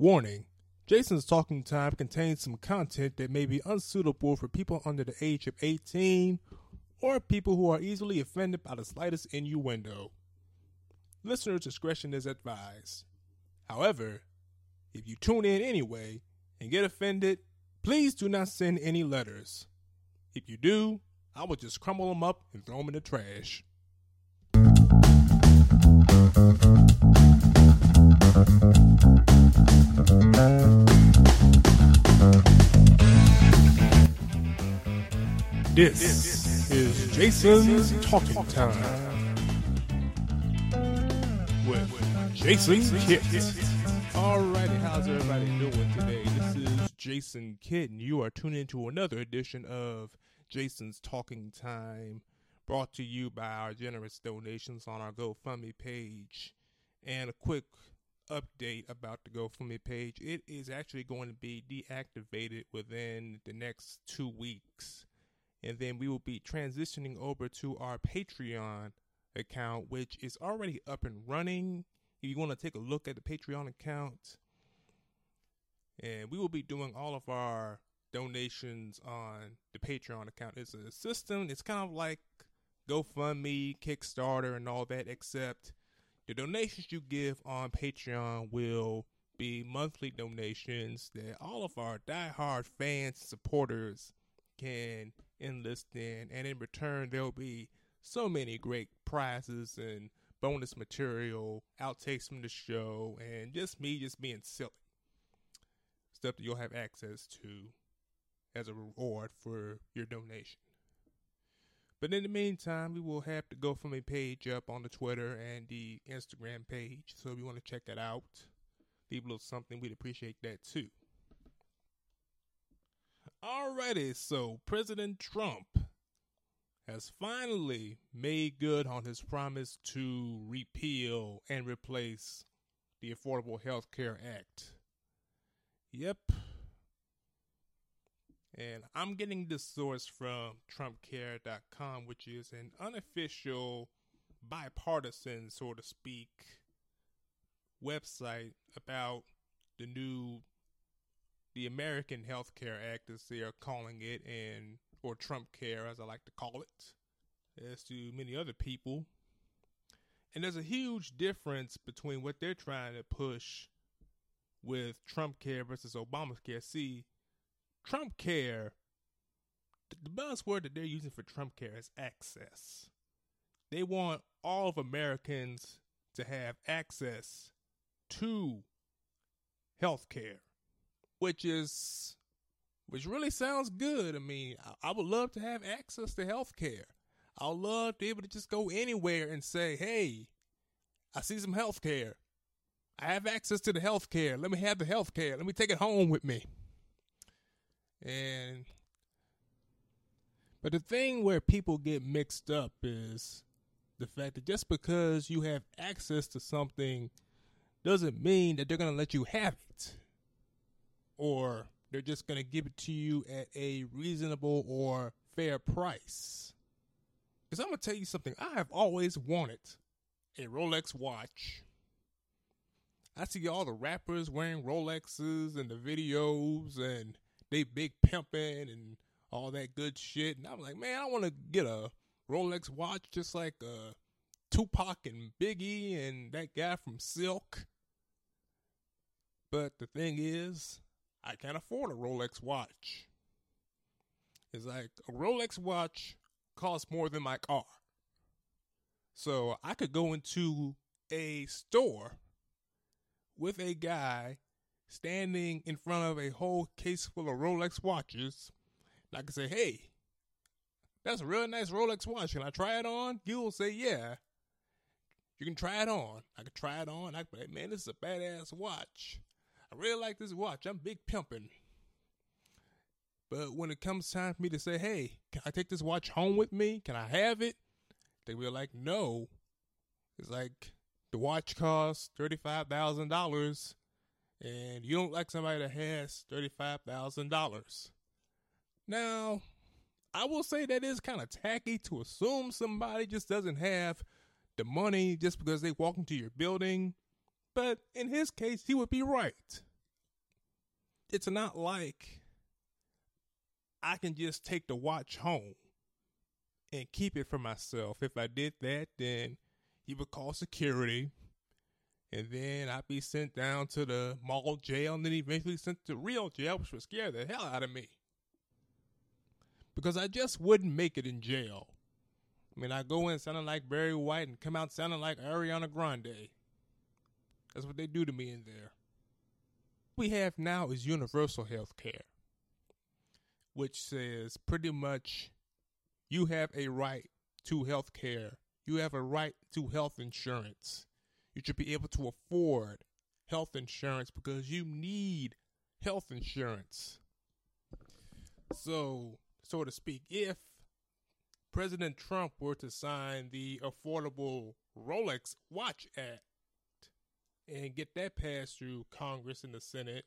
Warning Jason's talking time contains some content that may be unsuitable for people under the age of 18 or people who are easily offended by the slightest innuendo. Listener discretion is advised. However, if you tune in anyway and get offended, please do not send any letters. If you do, I will just crumble them up and throw them in the trash. This is Jason's Talking Time with Jason Kidd. Alrighty, how's everybody doing today? This is Jason Kidd, and you are tuning into another edition of Jason's Talking Time, brought to you by our generous donations on our GoFundMe page. And a quick update about the GoFundMe page it is actually going to be deactivated within the next two weeks. And then we will be transitioning over to our Patreon account, which is already up and running. If you want to take a look at the Patreon account, and we will be doing all of our donations on the Patreon account. It's a system, it's kind of like GoFundMe, Kickstarter, and all that, except the donations you give on Patreon will be monthly donations that all of our diehard fans and supporters can enlist in, and in return, there'll be so many great prizes and bonus material, outtakes from the show, and just me just being silly. Stuff that you'll have access to as a reward for your donation. But in the meantime, we will have the GoFundMe page up on the Twitter and the Instagram page. So if you want to check that out, leave a little something, we'd appreciate that too. Alrighty, so President Trump has finally made good on his promise to repeal and replace the Affordable Health Care Act. Yep. And I'm getting this source from TrumpCare.com, which is an unofficial, bipartisan, so to speak, website about the new the American Health Care Act, as they are calling it, and or Trump Care, as I like to call it, as to many other people. And there's a huge difference between what they're trying to push with Trump Care versus Obamacare. See, Trump Care, the buzzword that they're using for Trump Care is access. They want all of Americans to have access to health care which is which really sounds good. I mean, I, I would love to have access to health care. I'd love to be able to just go anywhere and say, hey, I see some health care. I have access to the health care. Let me have the health care. Let me take it home with me. And but the thing where people get mixed up is the fact that just because you have access to something doesn't mean that they're going to let you have it or they're just going to give it to you at a reasonable or fair price. Because I'm going to tell you something, I have always wanted a Rolex watch. I see all the rappers wearing Rolexes and the videos and they big pimping and all that good shit. And I'm like, man, I want to get a Rolex watch just like uh, Tupac and Biggie and that guy from Silk. But the thing is, I can't afford a Rolex watch. It's like a Rolex watch costs more than my car. So I could go into a store with a guy standing in front of a whole case full of Rolex watches. And I could say, hey, that's a really nice Rolex watch. Can I try it on? You will say, yeah. You can try it on. I could try it on. I could, man, this is a badass watch. I really like this watch. I'm big pimping. But when it comes time for me to say, hey, can I take this watch home with me? Can I have it? They were like, no. It's like the watch costs $35,000 and you don't like somebody that has $35,000. Now, I will say that is kind of tacky to assume somebody just doesn't have the money just because they walk into your building but in his case, he would be right. it's not like I can just take the watch home and keep it for myself. If I did that, then he would call security, and then I'd be sent down to the mall jail, and then eventually sent to real jail, which would scare the hell out of me. Because I just wouldn't make it in jail. I mean, I go in sounding like Barry White and come out sounding like Ariana Grande. That's what they do to me in there. What we have now is universal health care, which says pretty much you have a right to health care. You have a right to health insurance. You should be able to afford health insurance because you need health insurance. So, so to speak, if President Trump were to sign the Affordable Rolex Watch Act and get that passed through Congress and the Senate,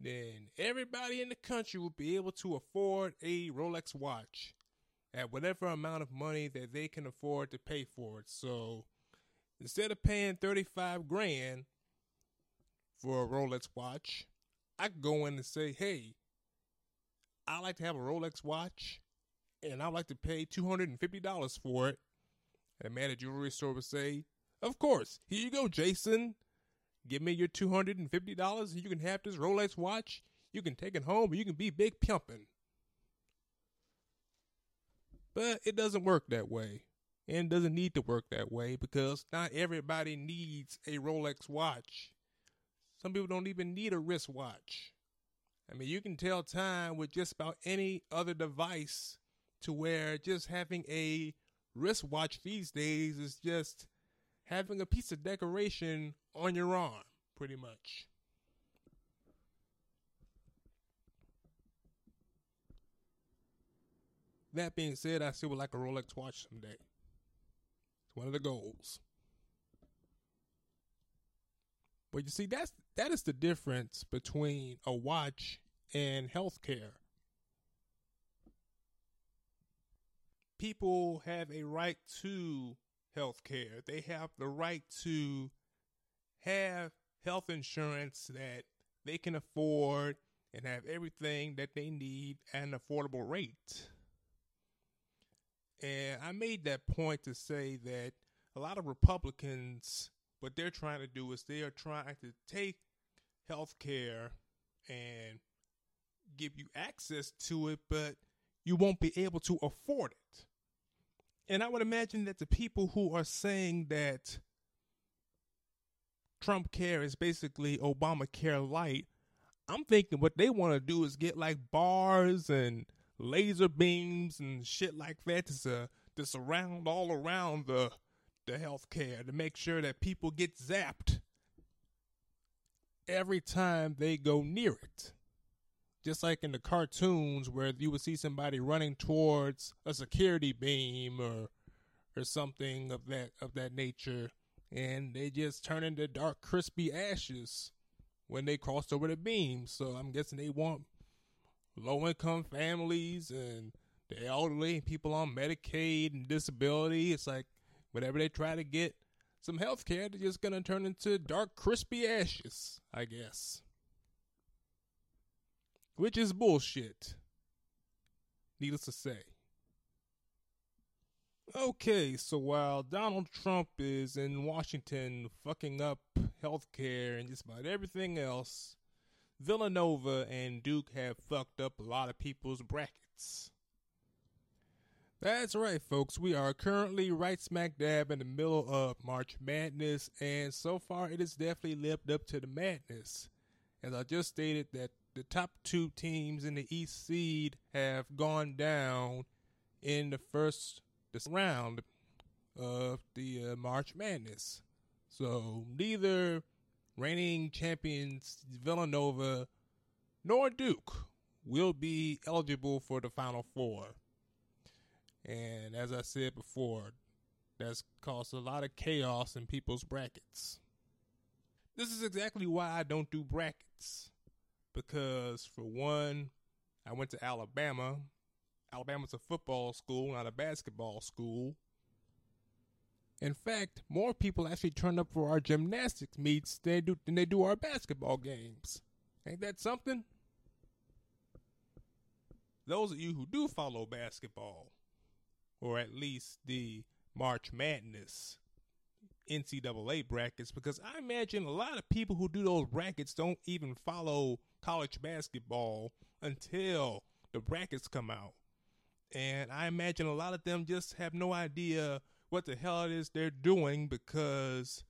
then everybody in the country will be able to afford a Rolex watch at whatever amount of money that they can afford to pay for it. So instead of paying 35 grand for a Rolex watch, I could go in and say, hey, I like to have a Rolex watch and I'd like to pay $250 for it. And the man at jewelry store would say, Of course, here you go, Jason. Give me your $250 and you can have this Rolex watch. You can take it home and you can be big pimping. But it doesn't work that way. And it doesn't need to work that way because not everybody needs a Rolex watch. Some people don't even need a wristwatch. I mean, you can tell time with just about any other device to where just having a wristwatch these days is just having a piece of decoration on your arm, pretty much. That being said, I still would like a Rolex watch someday. It's one of the goals. But you see, that's that is the difference between a watch and healthcare. People have a right to healthcare. They have the right to have health insurance that they can afford and have everything that they need at an affordable rate. And I made that point to say that a lot of Republicans, what they're trying to do is they are trying to take health care and give you access to it, but you won't be able to afford it. And I would imagine that the people who are saying that Trump care is basically Obamacare light, I'm thinking what they want to do is get like bars and laser beams and shit like that to, uh, to surround all around the the healthcare to make sure that people get zapped every time they go near it. Just like in the cartoons where you would see somebody running towards a security beam or or something of that of that nature and they just turn into dark crispy ashes when they cross over the beam. So I'm guessing they want low income families and the elderly, people on Medicaid and disability. It's like whenever they try to get some health care, they're just going to turn into dark, crispy ashes, I guess. Which is bullshit, needless to say. Okay, so while Donald Trump is in Washington fucking up healthcare and just about everything else, Villanova and Duke have fucked up a lot of people's brackets. That's right, folks. We are currently right smack dab in the middle of March Madness, and so far it has definitely lived up to the madness. As I just stated, that the top two teams in the East seed have gone down in the first round of the uh, March Madness. So neither reigning champions Villanova nor Duke will be eligible for the Final Four. And as I said before, that's caused a lot of chaos in people's brackets. This is exactly why I don't do brackets. Because, for one, I went to Alabama. Alabama's a football school, not a basketball school. In fact, more people actually turn up for our gymnastics meets than they do, than they do our basketball games. Ain't that something? Those of you who do follow basketball, or at least the March Madness NCAA brackets, because I imagine a lot of people who do those brackets don't even follow college basketball until the brackets come out. And I imagine a lot of them just have no idea what the hell it is they're doing because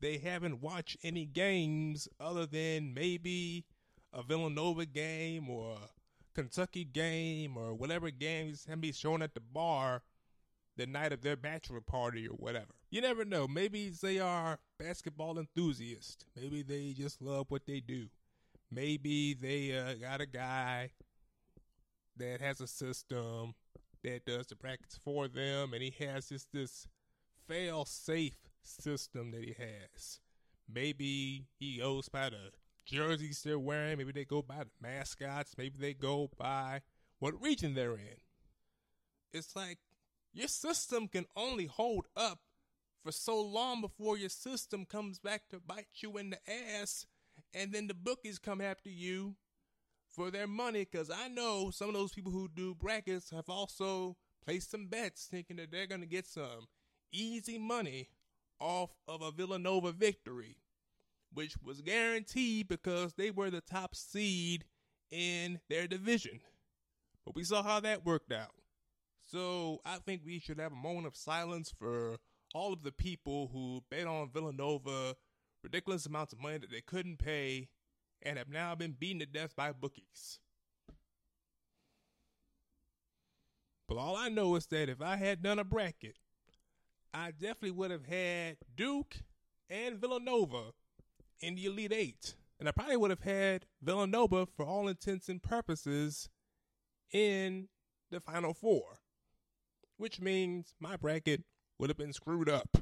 they haven't watched any games other than maybe a Villanova game or a Kentucky game or whatever games can be shown at the bar the night of their bachelor party or whatever. You never know. Maybe they are basketball enthusiasts. Maybe they just love what they do. Maybe they uh, got a guy that has a system that does the practice for them, and he has just this fail safe system that he has. Maybe he goes by the jerseys they're wearing. Maybe they go by the mascots. Maybe they go by what region they're in. It's like your system can only hold up for so long before your system comes back to bite you in the ass, and then the bookies come after you for their money. Because I know some of those people who do brackets have also placed some bets thinking that they're going to get some easy money off of a Villanova victory, which was guaranteed because they were the top seed in their division. But we saw how that worked out. So I think we should have a moment of silence for all of the people who bet on Villanova ridiculous amounts of money that they couldn't pay and have now been beaten to death by bookies. But all I know is that if I had done a bracket, I definitely would have had Duke and Villanova in the Elite Eight. And I probably would have had Villanova, for all intents and purposes, in the Final Four. Which means my bracket would have been screwed up.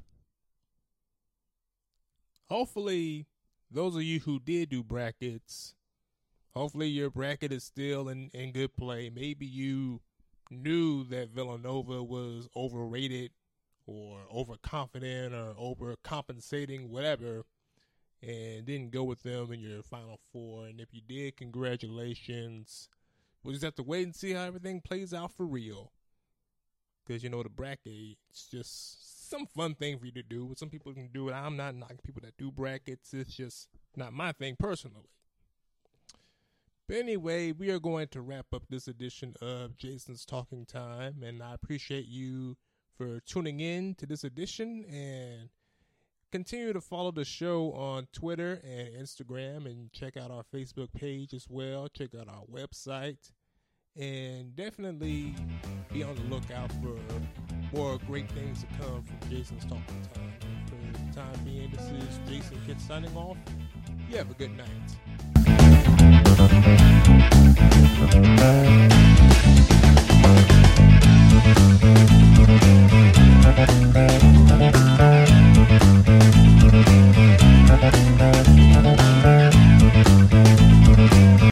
Hopefully, those of you who did do brackets, hopefully your bracket is still in, in good play. Maybe you knew that Villanova was overrated or overconfident or overcompensating, whatever, and didn't go with them in your final four. And if you did, congratulations. We'll just have to wait and see how everything plays out for real. Because, you know, the bracket, it's just some fun thing for you to do. Some people can do it. I'm not knocking people that do brackets. It's just not my thing personally. But anyway, we are going to wrap up this edition of Jason's Talking Time, and I appreciate you for tuning in to this edition and continue to follow the show on Twitter and Instagram and check out our Facebook page as well. Check out our website and definitely be on the lookout for more great things to come from Jason's Talking Time. For the time being, this is Jason Kidd signing off. You have a good night.